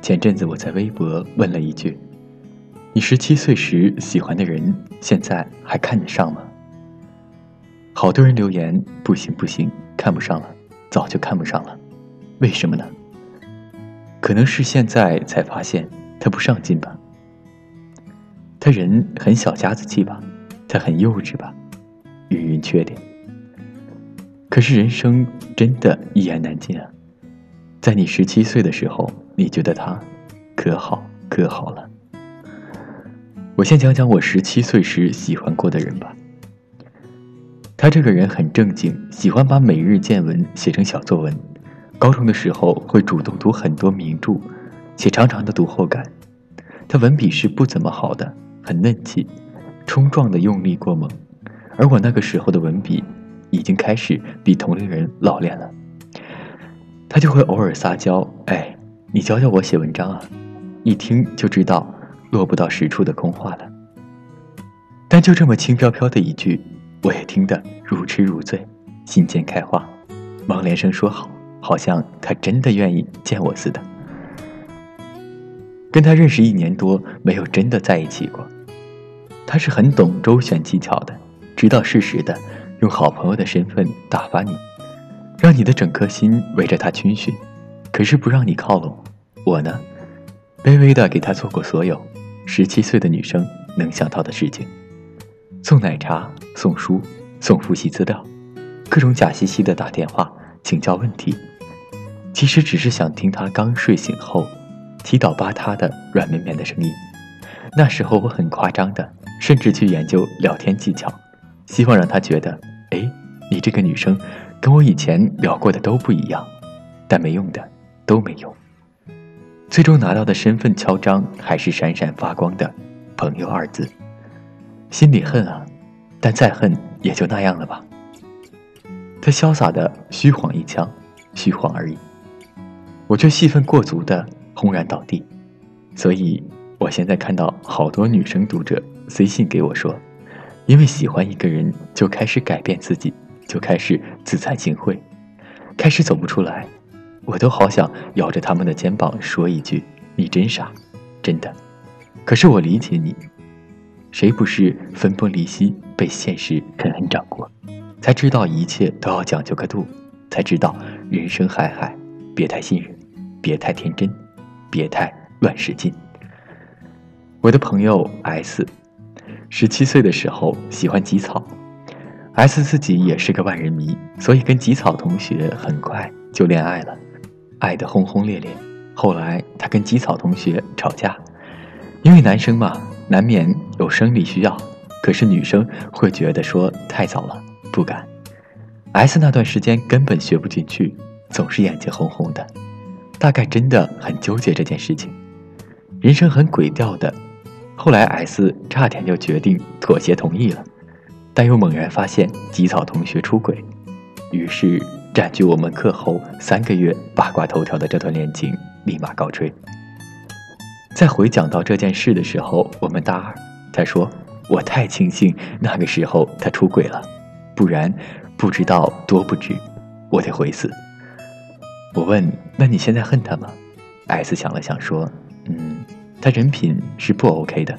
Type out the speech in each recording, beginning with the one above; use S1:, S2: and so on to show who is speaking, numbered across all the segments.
S1: 前阵子我在微博问了一句：“你十七岁时喜欢的人，现在还看得上吗？”好多人留言：“不行不行，看不上了，早就看不上了。”为什么呢？可能是现在才发现他不上进吧，他人很小家子气吧，他很幼稚吧，芸芸缺点。可是人生真的一言难尽啊！在你十七岁的时候，你觉得他可好可好了。我先讲讲我十七岁时喜欢过的人吧。他这个人很正经，喜欢把每日见闻写成小作文。高中的时候会主动读很多名著，写长长的读后感。他文笔是不怎么好的，很嫩气，冲撞的用力过猛。而我那个时候的文笔，已经开始比同龄人老练了。他就会偶尔撒娇：“哎，你教教我写文章啊！”一听就知道落不到实处的空话了。但就这么轻飘飘的一句，我也听得如痴如醉，心间开花，忙连声说好，好像他真的愿意见我似的。跟他认识一年多，没有真的在一起过。他是很懂周旋技巧的，知道适时的用好朋友的身份打发你。你的整颗心围着他军训，可是不让你靠拢。我呢，卑微的给他做过所有十七岁的女生能想到的事情：送奶茶、送书、送复习资料，各种假兮兮的打电话请教问题。其实只是想听他刚睡醒后七倒八塌的软绵绵的声音。那时候我很夸张的，甚至去研究聊天技巧，希望让他觉得，哎，你这个女生。跟我以前聊过的都不一样，但没用的都没用。最终拿到的身份敲章还是闪闪发光的“朋友”二字，心里恨啊，但再恨也就那样了吧。他潇洒的虚晃一枪，虚晃而已，我却戏份过足的轰然倒地。所以，我现在看到好多女生读者私信给我说，因为喜欢一个人就开始改变自己。就开始自惭形秽，开始走不出来，我都好想摇着他们的肩膀说一句：“你真傻，真的。”可是我理解你，谁不是分崩离析，被现实狠狠掌过，才知道一切都要讲究个度，才知道人生海海，别太信任，别太天真，别太乱使劲。我的朋友 S，十七岁的时候喜欢吉草。S 自己也是个万人迷，所以跟吉草同学很快就恋爱了，爱得轰轰烈烈。后来他跟吉草同学吵架，因为男生嘛，难免有生理需要，可是女生会觉得说太早了，不敢。S 那段时间根本学不进去，总是眼睛红红的，大概真的很纠结这件事情，人生很鬼调的。后来 S 差点就决定妥协同意了。但又猛然发现吉草同学出轨，于是占据我们课后三个月八卦头条的这段恋情立马告吹。在回讲到这件事的时候，我们大二，他说：“我太庆幸那个时候他出轨了，不然不知道多不值。”我得回死。我问：“那你现在恨他吗？”S 想了想说：“嗯，他人品是不 OK 的，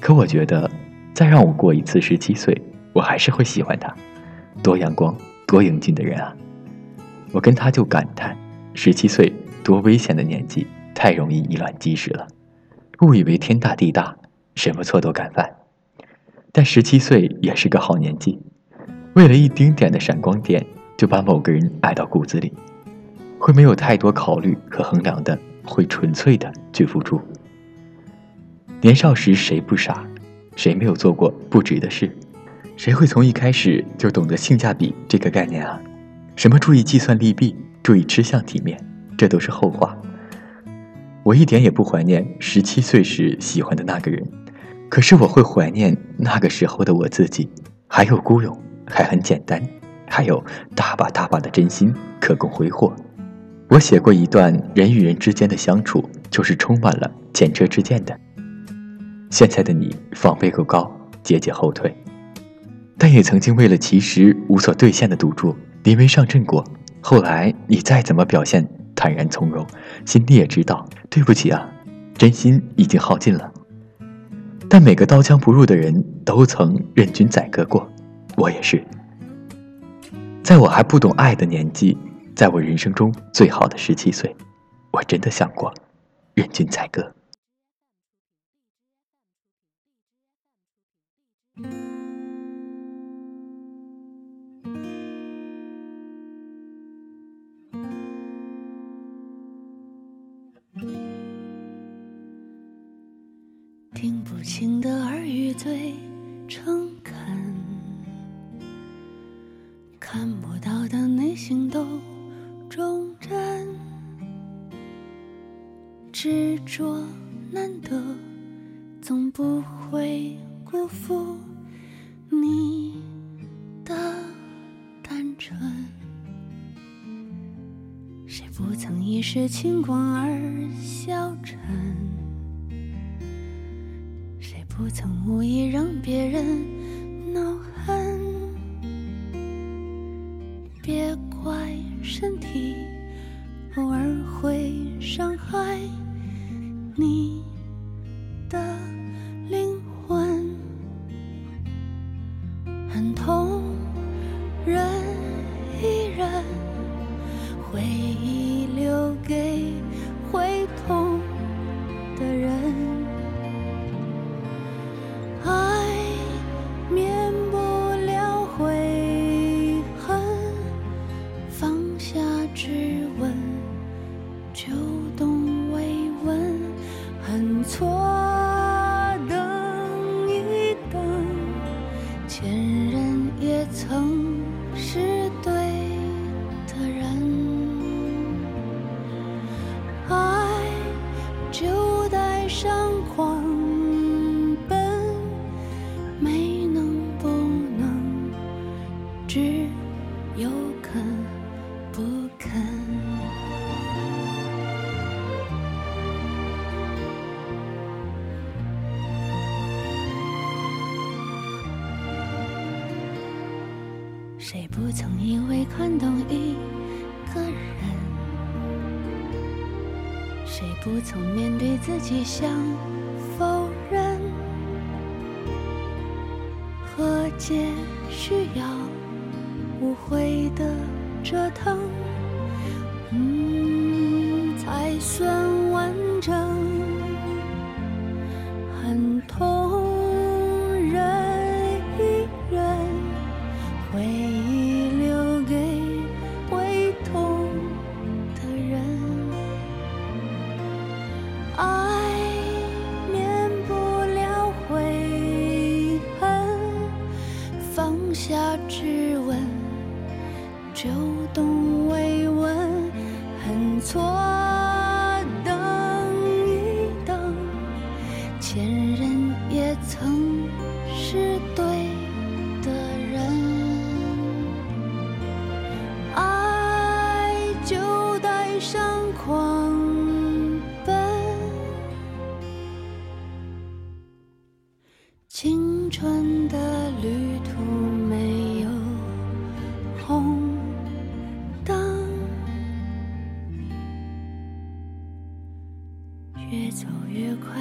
S1: 可我觉得再让我过一次十七岁。”我还是会喜欢他，多阳光、多英俊的人啊！我跟他就感叹：十七岁多危险的年纪，太容易以卵击石了，误以为天大地大，什么错都敢犯。但十七岁也是个好年纪，为了一丁点的闪光点，就把某个人爱到骨子里，会没有太多考虑和衡量的，会纯粹的去付出。年少时谁不傻？谁没有做过不值的事？谁会从一开始就懂得性价比这个概念啊？什么注意计算利弊，注意吃相体面，这都是后话。我一点也不怀念十七岁时喜欢的那个人，可是我会怀念那个时候的我自己，还有孤勇，还很简单，还有大把大把的真心可供挥霍。我写过一段人与人之间的相处，就是充满了前车之鉴的。现在的你防备够高，节节后退。但也曾经为了其实无所兑现的赌注临危上阵过。后来你再怎么表现坦然从容，心里也知道对不起啊，真心已经耗尽了。但每个刀枪不入的人都曾任君宰割过，我也是。在我还不懂爱的年纪，在我人生中最好的十七岁，我真的想过任君宰割。
S2: 情的耳语最诚恳，看不到的内心都忠贞，执着难得，总不会辜负你的单纯。谁不曾一时轻狂而笑不曾无意让别人恼恨，别怪身体偶尔会伤害你的人也曾是对的人，爱就带上狂奔，没能不能，只有肯不肯。曾以为看懂一个人？谁不曾面对自己想否认？和解需要无悔的折腾，嗯，才算前任也曾是对的人，爱就带上狂奔，青春的旅途没有红。越走越快，